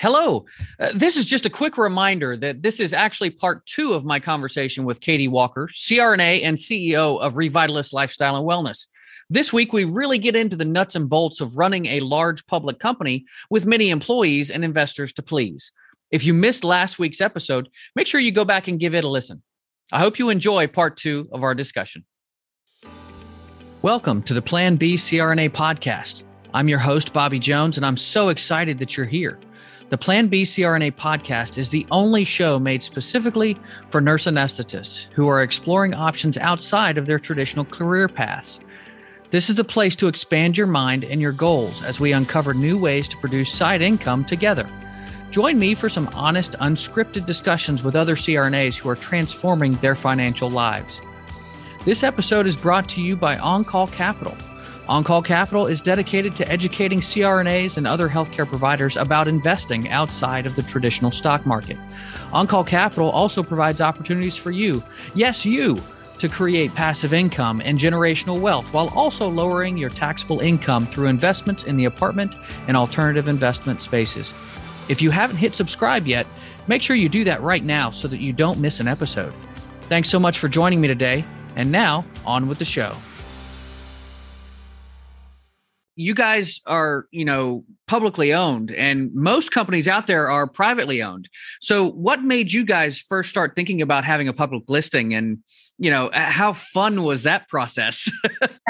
Hello. Uh, this is just a quick reminder that this is actually part two of my conversation with Katie Walker, CRNA and CEO of Revitalist Lifestyle and Wellness. This week, we really get into the nuts and bolts of running a large public company with many employees and investors to please. If you missed last week's episode, make sure you go back and give it a listen. I hope you enjoy part two of our discussion. Welcome to the Plan B CRNA podcast. I'm your host, Bobby Jones, and I'm so excited that you're here. The Plan B CRNA podcast is the only show made specifically for nurse anesthetists who are exploring options outside of their traditional career paths. This is the place to expand your mind and your goals as we uncover new ways to produce side income together. Join me for some honest, unscripted discussions with other CRNAs who are transforming their financial lives. This episode is brought to you by On Call Capital on Call Capital is dedicated to educating CRNAs and other healthcare providers about investing outside of the traditional stock market. OnCall Capital also provides opportunities for you, yes, you, to create passive income and generational wealth while also lowering your taxable income through investments in the apartment and alternative investment spaces. If you haven't hit subscribe yet, make sure you do that right now so that you don't miss an episode. Thanks so much for joining me today. And now, on with the show you guys are you know publicly owned and most companies out there are privately owned. So what made you guys first start thinking about having a public listing? And you know how fun was that process?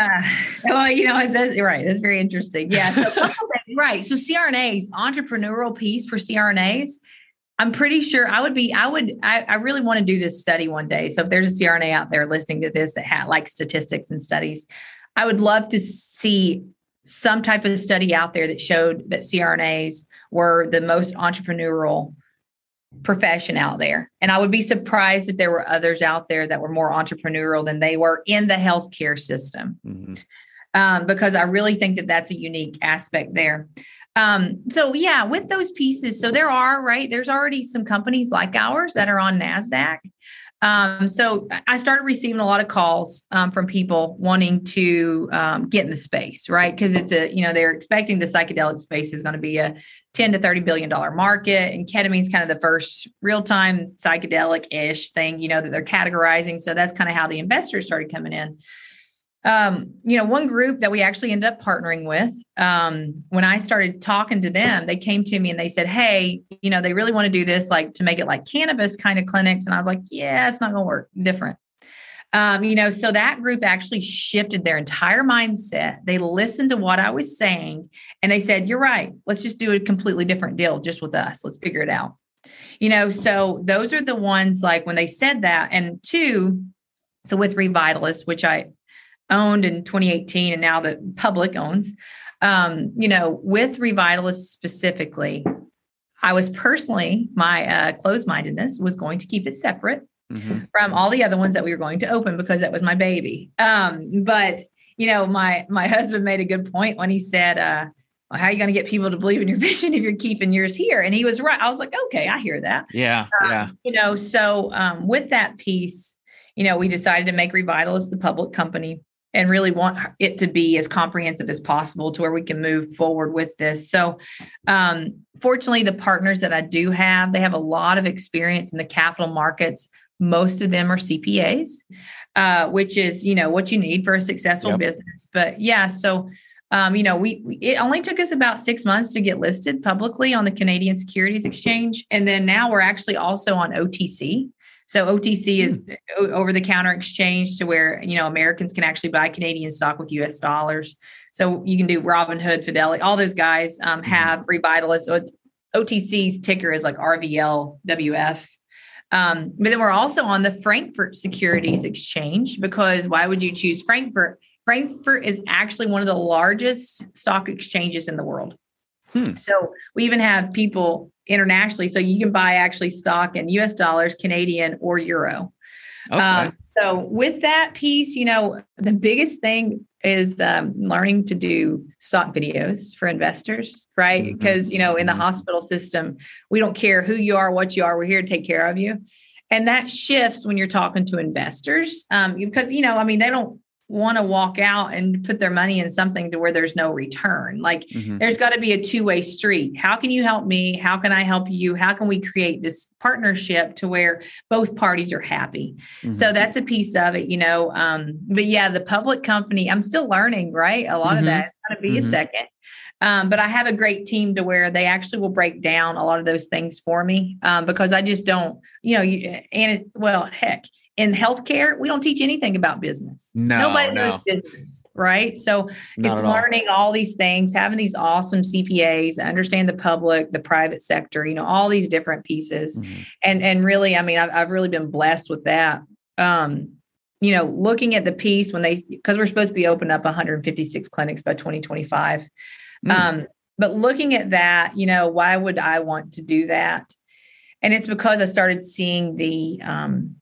Uh, well you know that's right that's very interesting. Yeah so, right so crnas entrepreneurial piece for crnas i'm pretty sure i would be i would I, I really want to do this study one day. So if there's a crna out there listening to this that ha- like statistics and studies I would love to see some type of study out there that showed that CRNAs were the most entrepreneurial profession out there. And I would be surprised if there were others out there that were more entrepreneurial than they were in the healthcare system. Mm-hmm. Um, because I really think that that's a unique aspect there. Um, so yeah, with those pieces, so there are right. There's already some companies like ours that are on Nasdaq. Um, so I started receiving a lot of calls um, from people wanting to um, get in the space, right? Because it's a, you know, they're expecting the psychedelic space is going to be a 10 to 30 billion dollar market. And ketamine is kind of the first real time psychedelic ish thing, you know, that they're categorizing. So that's kind of how the investors started coming in um, you know, one group that we actually ended up partnering with, um, when I started talking to them, they came to me and they said, Hey, you know, they really want to do this, like to make it like cannabis kind of clinics. And I was like, Yeah, it's not going to work different. Um, you know, so that group actually shifted their entire mindset. They listened to what I was saying and they said, You're right. Let's just do a completely different deal just with us. Let's figure it out. You know, so those are the ones like when they said that. And two, so with Revitalist, which I owned in 2018 and now the public owns um, you know with revitalist specifically i was personally my uh, closed-mindedness was going to keep it separate mm-hmm. from all the other ones that we were going to open because that was my baby. Um, but you know my my husband made a good point when he said uh, well, how are you going to get people to believe in your vision if you're keeping yours here? And he was right. I was like okay i hear that. Yeah um, yeah. you know so um, with that piece you know we decided to make revitalist the public company and really want it to be as comprehensive as possible to where we can move forward with this. So, um, fortunately, the partners that I do have, they have a lot of experience in the capital markets. Most of them are CPAs, uh, which is you know what you need for a successful yep. business. But yeah, so um, you know, we, we, it only took us about six months to get listed publicly on the Canadian Securities Exchange, and then now we're actually also on OTC. So OTC is hmm. over the counter exchange to where, you know, Americans can actually buy Canadian stock with US dollars. So you can do Robinhood, Fidelity, all those guys um, hmm. have Revitalist. So OTC's ticker is like RVLWF. Um, but then we're also on the Frankfurt Securities Exchange because why would you choose Frankfurt? Frankfurt is actually one of the largest stock exchanges in the world. Hmm. So we even have people internationally. So you can buy actually stock in US dollars, Canadian, or euro. Okay. Um, so with that piece, you know, the biggest thing is um, learning to do stock videos for investors, right? Mm-hmm. Because, you know, in the mm-hmm. hospital system, we don't care who you are, what you are, we're here to take care of you. And that shifts when you're talking to investors um, because, you know, I mean, they don't want to walk out and put their money in something to where there's no return. Like mm-hmm. there's got to be a two-way street. How can you help me? How can I help you? How can we create this partnership to where both parties are happy? Mm-hmm. So that's a piece of it, you know. Um, but yeah, the public company, I'm still learning, right? A lot mm-hmm. of that. It's gonna be a mm-hmm. second. Um, but I have a great team to where they actually will break down a lot of those things for me um, because I just don't, you know, you, and it, well, heck, in healthcare, we don't teach anything about business. No, nobody no. knows business, right? So Not it's learning all. all these things, having these awesome CPAs, understand the public, the private sector, you know, all these different pieces, mm-hmm. and and really, I mean, I've, I've really been blessed with that. Um, you know, looking at the piece when they because we're supposed to be open up 156 clinics by 2025. Mm. Um, but looking at that, you know, why would I want to do that? And it's because I started seeing the um,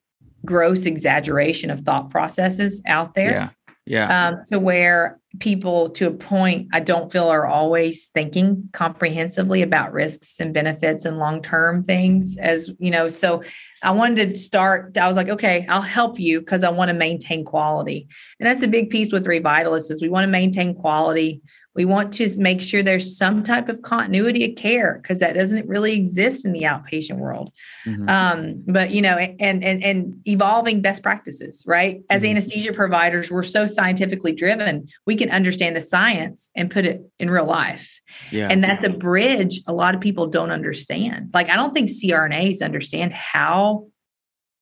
gross exaggeration of thought processes out there. Yeah. Yeah. Um, to where people, to a point, I don't feel are always thinking comprehensively about risks and benefits and long term things. As you know, so I wanted to start. I was like, okay, I'll help you because I want to maintain quality, and that's a big piece with revitalists is we want to maintain quality. We want to make sure there's some type of continuity of care because that doesn't really exist in the outpatient world. Mm-hmm. Um, but you know, and and and evolving best practices, right? As mm-hmm. anesthesia providers, we're so scientifically driven, we can understand the science and put it in real life. Yeah. And that's a bridge a lot of people don't understand. Like I don't think CRNAs understand how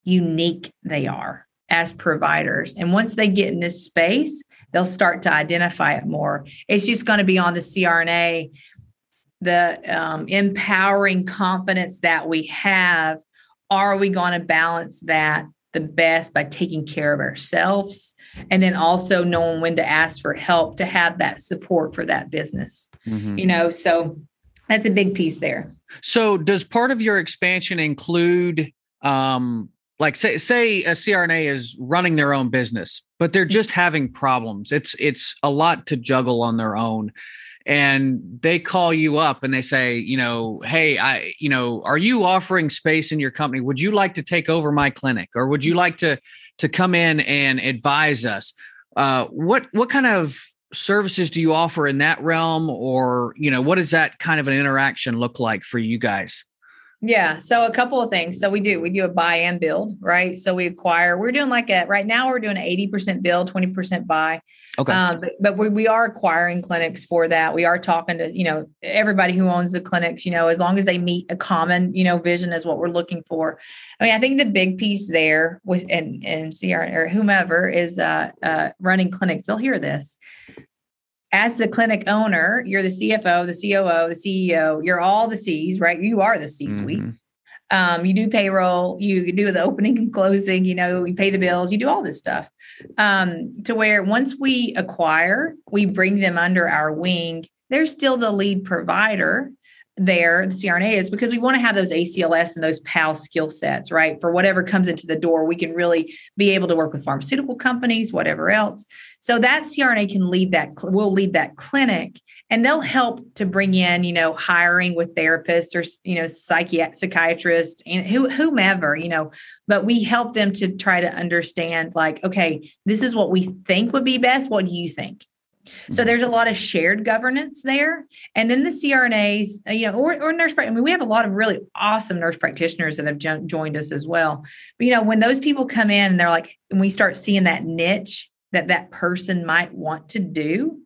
unique they are as providers. And once they get in this space, they'll start to identify it more. It's just going to be on the CRNA, the um, empowering confidence that we have. Are we going to balance that the best by taking care of ourselves and then also knowing when to ask for help to have that support for that business? Mm-hmm. You know, so that's a big piece there. So, does part of your expansion include um, like say say uh, a CRNA is running their own business, but they're mm. just having problems. It's it's a lot to juggle on their own. And they call you up and they say, you know, hey, I, you know, are you offering space in your company? Would you like to take over my clinic, or would you mm. like to to come in and advise us? Uh, what what kind of services do you offer in that realm, or you know, what does that kind of an interaction look like for you guys? Yeah. So a couple of things. So we do, we do a buy and build, right? So we acquire, we're doing like a, right now we're doing an 80% build, 20% buy. Okay. Um, but, but we, we are acquiring clinics for that. We are talking to, you know, everybody who owns the clinics, you know, as long as they meet a common, you know, vision is what we're looking for. I mean, I think the big piece there with, and, and CR or whomever is uh, uh, running clinics, they'll hear this as the clinic owner, you're the CFO, the COO, the CEO, you're all the C's, right? You are the C suite. Mm-hmm. Um, you do payroll, you do the opening and closing, you know, you pay the bills, you do all this stuff. Um, to where once we acquire, we bring them under our wing. They're still the lead provider, there, the CRNA is because we want to have those ACLS and those PAL skill sets, right? For whatever comes into the door, we can really be able to work with pharmaceutical companies, whatever else. So that CRNA can lead that, will lead that clinic and they'll help to bring in, you know, hiring with therapists or, you know, psychiat- psychiatrists and who, whomever, you know, but we help them to try to understand like, okay, this is what we think would be best. What do you think? So there's a lot of shared governance there. And then the CRNAs, uh, you know, or, or nurse, I mean, we have a lot of really awesome nurse practitioners that have jo- joined us as well. But, you know, when those people come in and they're like, and we start seeing that niche that that person might want to do,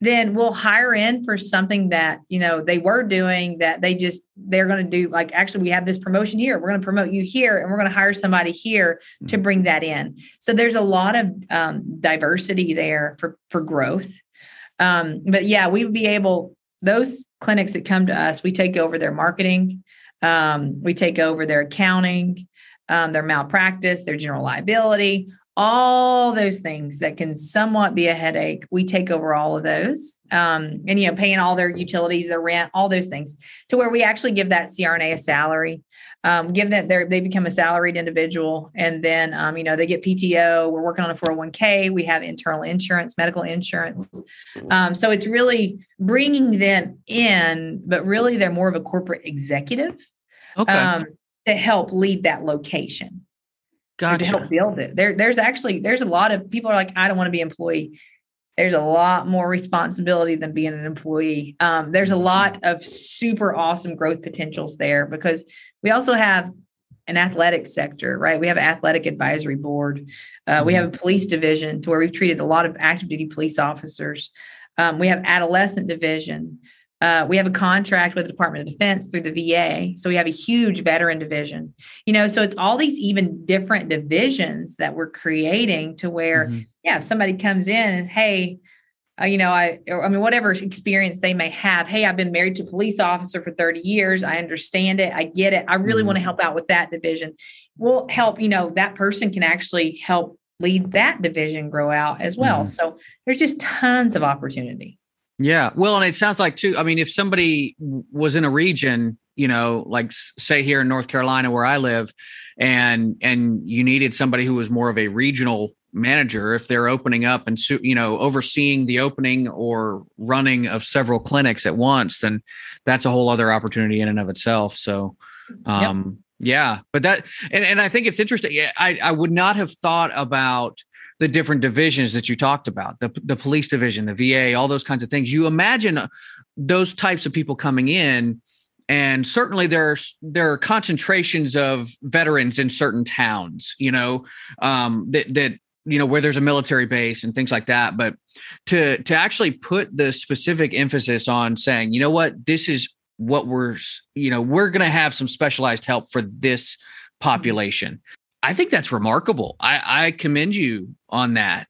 then we'll hire in for something that you know they were doing that they just they're going to do like actually we have this promotion here. We're going to promote you here and we're going to hire somebody here to mm-hmm. bring that in. So there's a lot of um, diversity there for for growth. Um, but yeah we would be able those clinics that come to us we take over their marketing um, we take over their accounting um, their malpractice their general liability all those things that can somewhat be a headache we take over all of those. Um, and you know paying all their utilities their rent all those things to where we actually give that crna a salary. Um, give their they become a salaried individual and then um, you know they get pto we're working on a 401k we have internal insurance medical insurance. Um, so it's really bringing them in but really they're more of a corporate executive okay. Um, to help lead that location gotcha. to help build it. There, there's actually there's a lot of people are like, I don't want to be employee. There's a lot more responsibility than being an employee. Um, there's a lot of super awesome growth potentials there because we also have an athletic sector, right? We have an athletic advisory board. Uh, mm-hmm. We have a police division to where we've treated a lot of active duty police officers. Um, we have adolescent division. Uh, we have a contract with the Department of Defense through the VA. So we have a huge veteran division. You know, so it's all these even different divisions that we're creating to where, mm-hmm. yeah, if somebody comes in and, hey, uh, you know, I, I mean, whatever experience they may have. Hey, I've been married to a police officer for 30 years. I understand it. I get it. I really mm-hmm. want to help out with that division. We'll help, you know, that person can actually help lead that division grow out as well. Mm-hmm. So there's just tons of opportunity. Yeah. Well, and it sounds like too, I mean, if somebody was in a region, you know, like say here in North Carolina where I live, and and you needed somebody who was more of a regional manager if they're opening up and you know overseeing the opening or running of several clinics at once then that's a whole other opportunity in and of itself so um yep. yeah but that and, and i think it's interesting i i would not have thought about the different divisions that you talked about the, the police division the va all those kinds of things. You imagine uh, those types of people coming in and certainly there's there are concentrations of veterans in certain towns you know um, that that you know where there's a military base and things like that. But to to actually put the specific emphasis on saying you know what? This is what we're you know we're going to have some specialized help for this population I think that's remarkable. I, I commend you on that.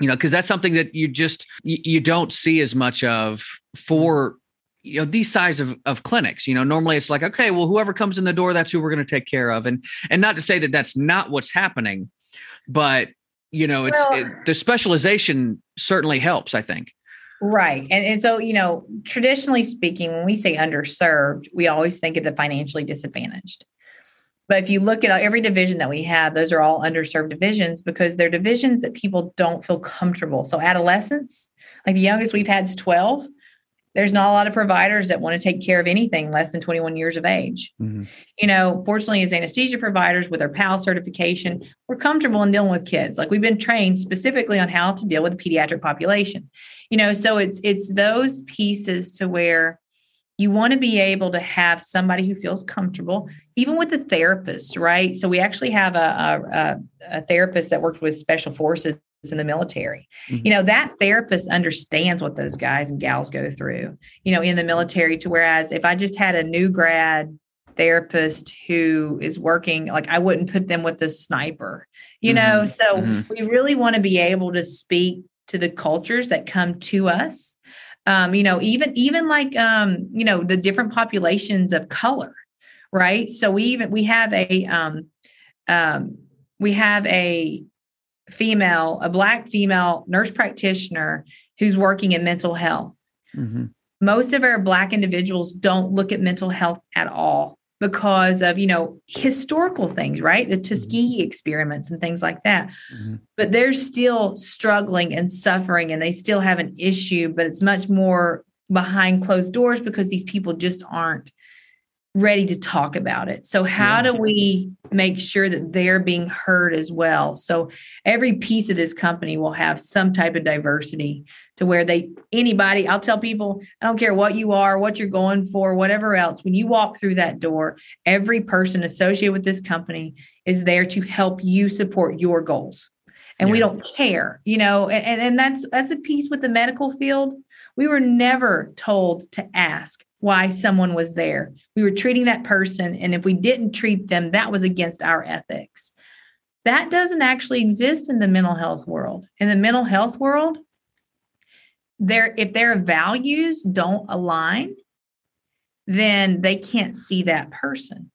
You know, because that's something that you just you, you don't see as much of for you know these size of, of clinics you know normally it's like okay well whoever comes in the door that's who we're going to take care of and and not to say that that's not what's happening but you know it's well, it, the specialization certainly helps i think right and, and so you know traditionally speaking when we say underserved we always think of the financially disadvantaged but if you look at every division that we have, those are all underserved divisions because they're divisions that people don't feel comfortable. So, adolescents, like the youngest we've had is 12. There's not a lot of providers that want to take care of anything less than 21 years of age. Mm-hmm. You know, fortunately, as anesthesia providers with our PAL certification, we're comfortable in dealing with kids. Like we've been trained specifically on how to deal with the pediatric population. You know, so it's it's those pieces to where you want to be able to have somebody who feels comfortable, even with the therapist, right? So we actually have a, a, a therapist that worked with special forces in the military. Mm-hmm. You know, that therapist understands what those guys and gals go through, you know, in the military. To whereas if I just had a new grad therapist who is working, like I wouldn't put them with the sniper, you mm-hmm. know? So mm-hmm. we really want to be able to speak to the cultures that come to us um, you know even even like um, you know the different populations of color right? So we even we have a um, um, we have a female a black female nurse practitioner who's working in mental health. Mm-hmm. most of our black individuals don't look at mental health at all because of you know historical things right the mm-hmm. tuskegee experiments and things like that mm-hmm. but they're still struggling and suffering and they still have an issue but it's much more behind closed doors because these people just aren't ready to talk about it. So, how yeah. do we make sure that they're being heard as well? So, every piece of this company will have some type of diversity to where they, anybody, I'll tell people, I don't care what you are, what you're going for, whatever else, when you walk through that door, every person associated with this company is there to help you support your goals. And yeah. we don't care, you know, and, and that's that's a piece with the medical field. We were never told to ask why someone was there. We were treating that person. And if we didn't treat them, that was against our ethics. That doesn't actually exist in the mental health world. In the mental health world, there if their values don't align, then they can't see that person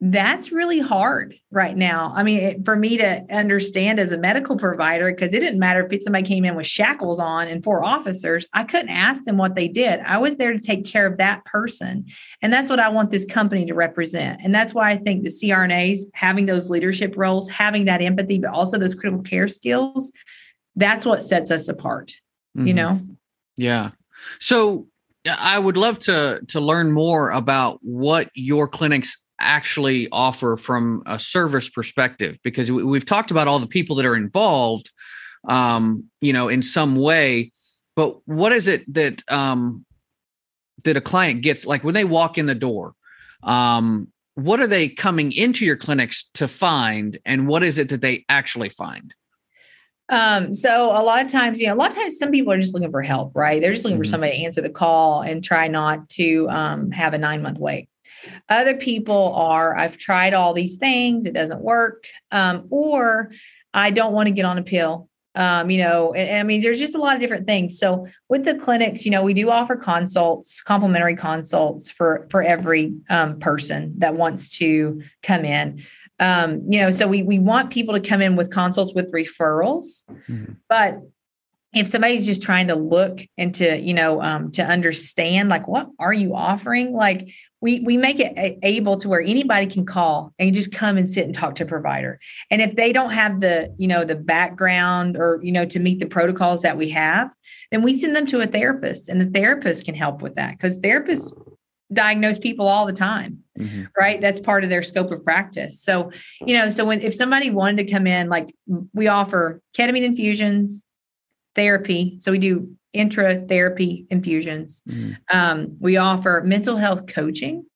that's really hard right now. I mean, it, for me to understand as a medical provider, because it didn't matter if somebody came in with shackles on and four officers, I couldn't ask them what they did. I was there to take care of that person. And that's what I want this company to represent. And that's why I think the CRNAs having those leadership roles, having that empathy, but also those critical care skills, that's what sets us apart, mm-hmm. you know? Yeah. So I would love to to learn more about what your clinics actually offer from a service perspective? Because we, have talked about all the people that are involved, um, you know, in some way, but what is it that um, that a client gets like when they walk in the door? Um, what are they coming into your clinics to find, and what is it that they actually find? Um, so a lot of times, you know, a lot of times some people are just looking for help, right? They're just looking mm-hmm. for somebody to answer the call and try not to um, have a nine month wait. Other people are, I've tried all these things, it doesn't work, um, or I don't want to get on a pill. Um, you know, and, I mean, there's just a lot of different things. So with the clinics, you know, we do offer consults, complimentary consults for for every um, person that wants to come in um, you know, so we we want people to come in with consults with referrals, mm-hmm. but if somebody's just trying to look into, you know, um, to understand, like, what are you offering? Like, we we make it able to where anybody can call and just come and sit and talk to a provider. And if they don't have the, you know, the background or you know to meet the protocols that we have, then we send them to a therapist, and the therapist can help with that because therapists diagnose people all the time mm-hmm. right that's part of their scope of practice so you know so when if somebody wanted to come in like we offer ketamine infusions therapy so we do intra therapy infusions mm-hmm. um, we offer mental health coaching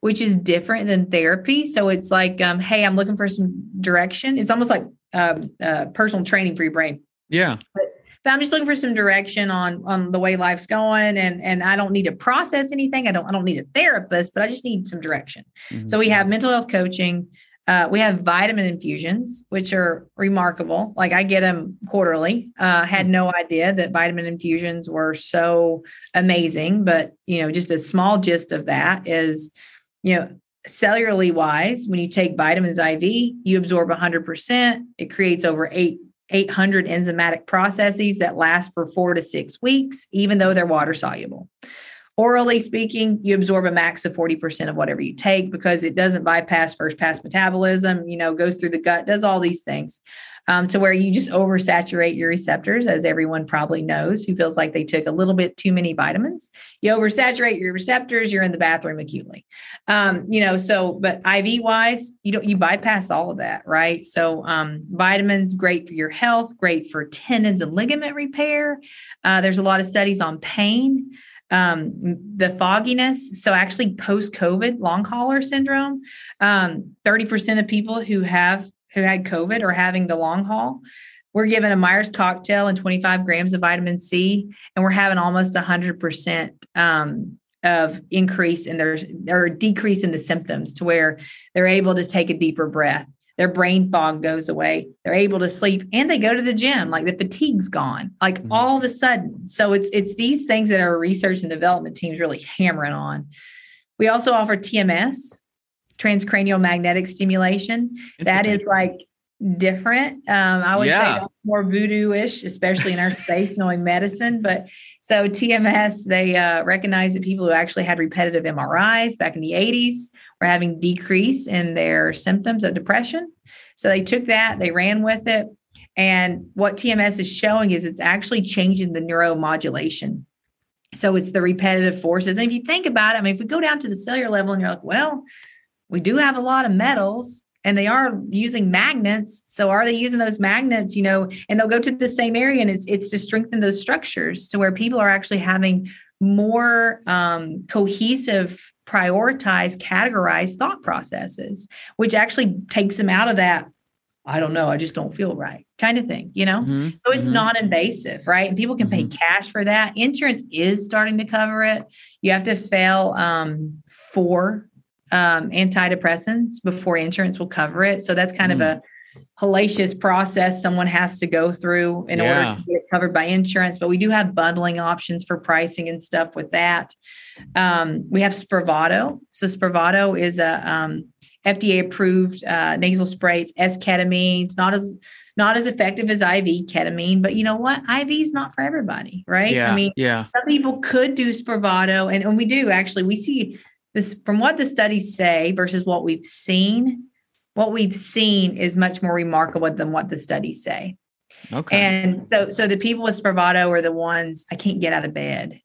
which is different than therapy so it's like um, hey i'm looking for some direction it's almost like um, uh, personal training for your brain yeah but but I'm just looking for some direction on on the way life's going and and I don't need to process anything. I don't I don't need a therapist, but I just need some direction. Mm-hmm. So we have mental health coaching. Uh, we have vitamin infusions, which are remarkable. Like I get them quarterly. Uh, had no idea that vitamin infusions were so amazing, but you know, just a small gist of that is, you know, cellularly wise, when you take vitamins IV, you absorb 100%. It creates over eight 800 enzymatic processes that last for four to six weeks, even though they're water soluble. Orally speaking, you absorb a max of 40% of whatever you take because it doesn't bypass first pass metabolism, you know, goes through the gut, does all these things um, to where you just oversaturate your receptors, as everyone probably knows who feels like they took a little bit too many vitamins. You oversaturate your receptors, you're in the bathroom acutely. Um, you know, so but IV wise, you don't you bypass all of that, right? So um, vitamins great for your health, great for tendons and ligament repair. Uh, there's a lot of studies on pain um, the fogginess. So, actually, post COVID long hauler syndrome, um, 30% of people who have who had COVID are having the long haul, we're given a Myers cocktail and 25 grams of vitamin C, and we're having almost 100% um, of increase in their or decrease in the symptoms to where they're able to take a deeper breath. Their brain fog goes away. They're able to sleep and they go to the gym. Like the fatigue's gone, like mm-hmm. all of a sudden. So it's it's these things that our research and development teams really hammering on. We also offer TMS, transcranial magnetic stimulation. That is like different. Um, I would yeah. say more voodoo-ish, especially in our space, knowing medicine. But so TMS, they uh, recognize that people who actually had repetitive MRIs back in the 80s were having decrease in their symptoms of depression. So they took that, they ran with it. And what TMS is showing is it's actually changing the neuromodulation. So it's the repetitive forces. And if you think about it, I mean, if we go down to the cellular level and you're like, well, we do have a lot of metals and they are using magnets so are they using those magnets you know and they'll go to the same area and it's it's to strengthen those structures to where people are actually having more um, cohesive prioritized categorized thought processes which actually takes them out of that i don't know i just don't feel right kind of thing you know mm-hmm. so it's mm-hmm. not invasive right and people can mm-hmm. pay cash for that insurance is starting to cover it you have to fail um, four um, antidepressants before insurance will cover it. So that's kind mm. of a hellacious process someone has to go through in yeah. order to get covered by insurance. But we do have bundling options for pricing and stuff with that. Um, we have Spravato. So Spravato is a um, FDA approved uh, nasal spray. It's S-ketamine. It's not as not as effective as IV ketamine, but you know what? IV is not for everybody, right? Yeah, I mean, yeah. Some people could do Spravato, and, and we do actually. We see this from what the studies say versus what we've seen what we've seen is much more remarkable than what the studies say okay and so so the people with spravato are the ones i can't get out of bed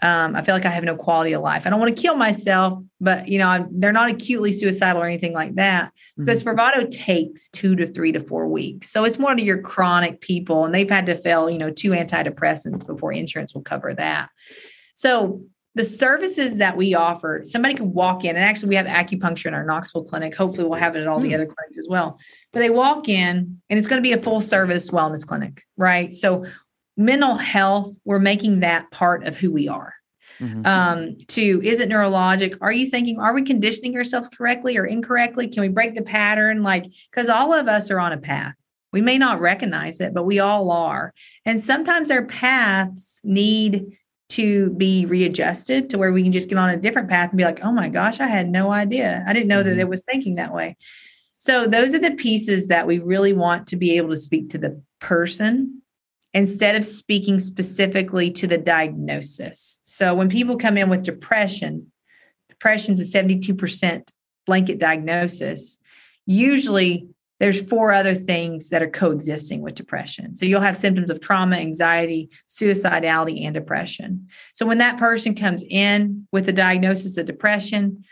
um, i feel like i have no quality of life i don't want to kill myself but you know, they're not acutely suicidal or anything like that because mm-hmm. Spravato takes two to three to four weeks. So it's more to your chronic people, and they've had to fail, you know, two antidepressants before insurance will cover that. So the services that we offer, somebody can walk in, and actually we have acupuncture in our Knoxville clinic. Hopefully, we'll have it at all the hmm. other clinics as well. But they walk in, and it's going to be a full service wellness clinic, right? So mental health, we're making that part of who we are. Mm-hmm. Um, to is it neurologic? Are you thinking, are we conditioning ourselves correctly or incorrectly? Can we break the pattern? Like, because all of us are on a path. We may not recognize it, but we all are. And sometimes our paths need to be readjusted to where we can just get on a different path and be like, oh my gosh, I had no idea. I didn't know mm-hmm. that it was thinking that way. So those are the pieces that we really want to be able to speak to the person instead of speaking specifically to the diagnosis. So when people come in with depression, depression is a 72% blanket diagnosis. Usually there's four other things that are coexisting with depression. So you'll have symptoms of trauma, anxiety, suicidality, and depression. So when that person comes in with a diagnosis of depression,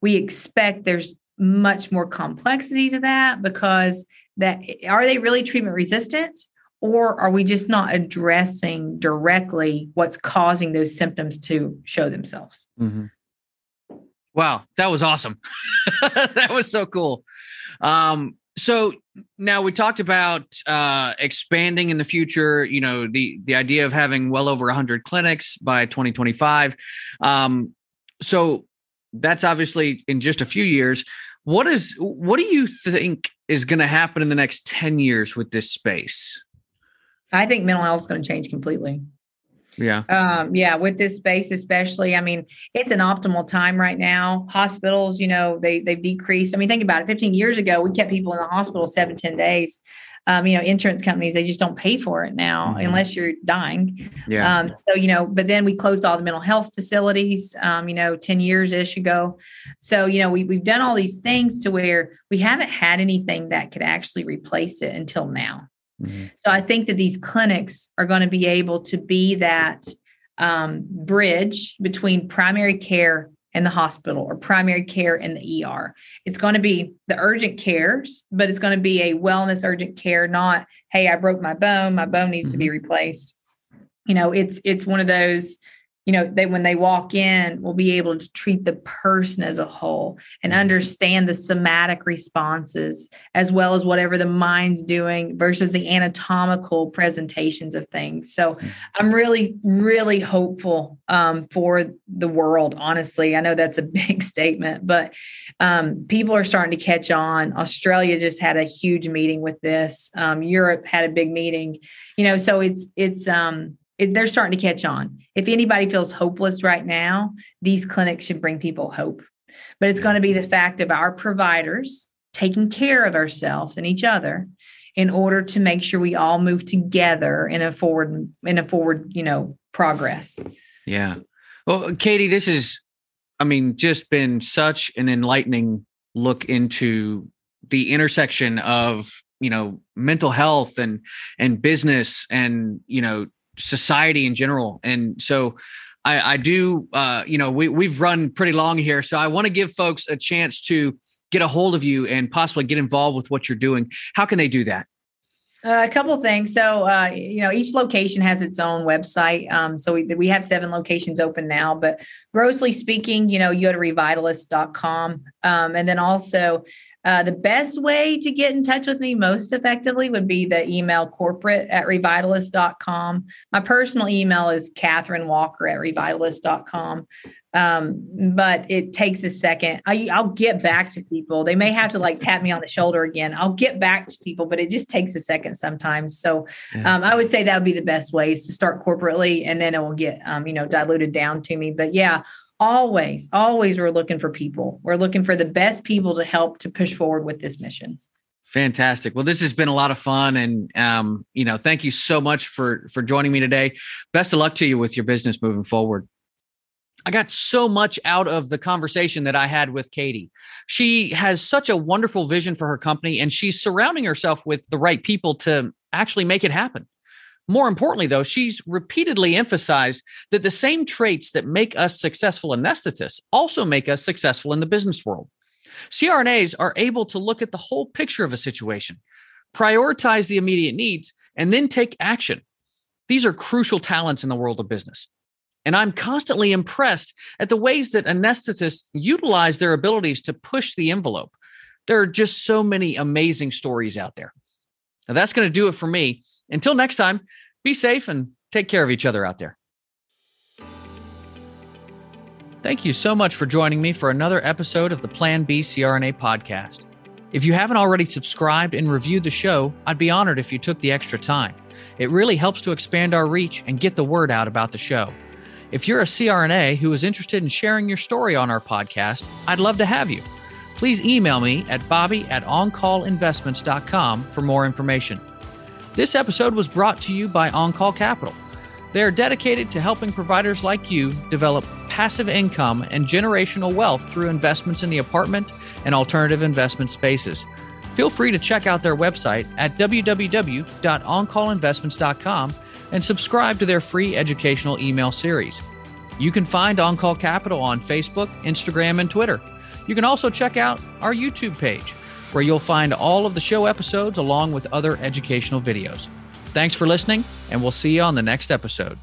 we expect there's much more complexity to that because that are they really treatment resistant or are we just not addressing directly what's causing those symptoms to show themselves? Mm-hmm. Wow, that was awesome. that was so cool. Um, so now we talked about uh, expanding in the future. You know, the the idea of having well over 100 clinics by 2025. Um, so that's obviously in just a few years. What is what do you think is going to happen in the next 10 years with this space? I think mental health is going to change completely. Yeah. Um, yeah, with this space, especially. I mean, it's an optimal time right now. Hospitals, you know, they they've decreased. I mean, think about it. 15 years ago, we kept people in the hospital seven, 10 days. Um, you know, insurance companies, they just don't pay for it now mm-hmm. unless you're dying. Yeah. Um, so, you know, but then we closed all the mental health facilities, um, you know, 10 years ish ago. So, you know, we, we've done all these things to where we haven't had anything that could actually replace it until now. Mm-hmm. So I think that these clinics are going to be able to be that um, bridge between primary care and the hospital or primary care and the ER. It's going to be the urgent cares, but it's going to be a wellness urgent care, not, hey, I broke my bone, my bone needs mm-hmm. to be mm-hmm. replaced. You know, it's it's one of those you know they when they walk in we'll be able to treat the person as a whole and mm-hmm. understand the somatic responses as well as whatever the mind's doing versus the anatomical presentations of things. So mm-hmm. i'm really really hopeful um, for the world honestly. I know that's a big statement but um, people are starting to catch on. Australia just had a huge meeting with this. Um, europe had a big meeting. You know so it's it's um they're starting to catch on. If anybody feels hopeless right now, these clinics should bring people hope. But it's going to be the fact of our providers taking care of ourselves and each other in order to make sure we all move together in a forward in a forward, you know, progress. Yeah. Well, Katie, this is I mean, just been such an enlightening look into the intersection of you know mental health and and business and you know society in general. And so I, I do, uh, you know, we, we've run pretty long here. So I want to give folks a chance to get a hold of you and possibly get involved with what you're doing. How can they do that? Uh, a couple things. So, uh, you know, each location has its own website. Um, so we, we have seven locations open now, but grossly speaking, you know, you go to revitalist.com. Um, and then also uh, the best way to get in touch with me most effectively would be the email corporate at revitalist.com. My personal email is Kathryn Walker at revitalist.com. Um, but it takes a second. I, I'll get back to people. They may have to like tap me on the shoulder again. I'll get back to people, but it just takes a second sometimes. So um, I would say that would be the best way is to start corporately and then it will get, um, you know, diluted down to me. But yeah, always, always we're looking for people. We're looking for the best people to help to push forward with this mission. Fantastic. Well, this has been a lot of fun, and um, you know, thank you so much for for joining me today. Best of luck to you with your business moving forward. I got so much out of the conversation that I had with Katie. She has such a wonderful vision for her company, and she's surrounding herself with the right people to actually make it happen. More importantly, though, she's repeatedly emphasized that the same traits that make us successful anesthetists also make us successful in the business world. CRNAs are able to look at the whole picture of a situation, prioritize the immediate needs, and then take action. These are crucial talents in the world of business. And I'm constantly impressed at the ways that anesthetists utilize their abilities to push the envelope. There are just so many amazing stories out there. Now, that's going to do it for me. Until next time, be safe and take care of each other out there. Thank you so much for joining me for another episode of the Plan B CRNA podcast. If you haven't already subscribed and reviewed the show, I'd be honored if you took the extra time. It really helps to expand our reach and get the word out about the show. If you're a CRNA who is interested in sharing your story on our podcast, I'd love to have you. Please email me at bobby at oncallinvestments.com for more information. This episode was brought to you by OnCall Capital. They are dedicated to helping providers like you develop passive income and generational wealth through investments in the apartment and alternative investment spaces. Feel free to check out their website at www.oncallinvestments.com and subscribe to their free educational email series. You can find OnCall Capital on Facebook, Instagram, and Twitter. You can also check out our YouTube page, where you'll find all of the show episodes along with other educational videos. Thanks for listening, and we'll see you on the next episode.